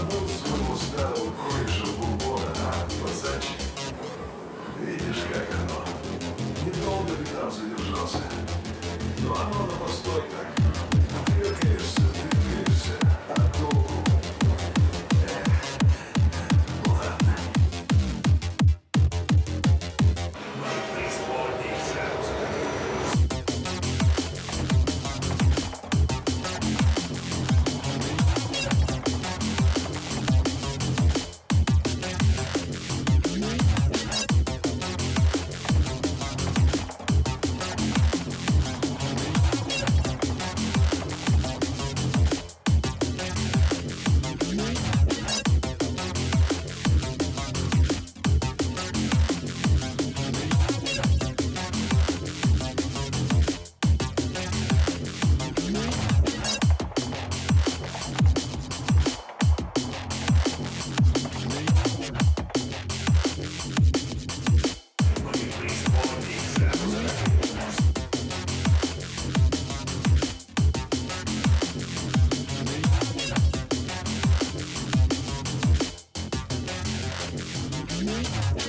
забыл сумму старого кореша бурбона, а, пацанчик? Видишь, как оно. Недолго ты там задержался. Но оно на постой так. me.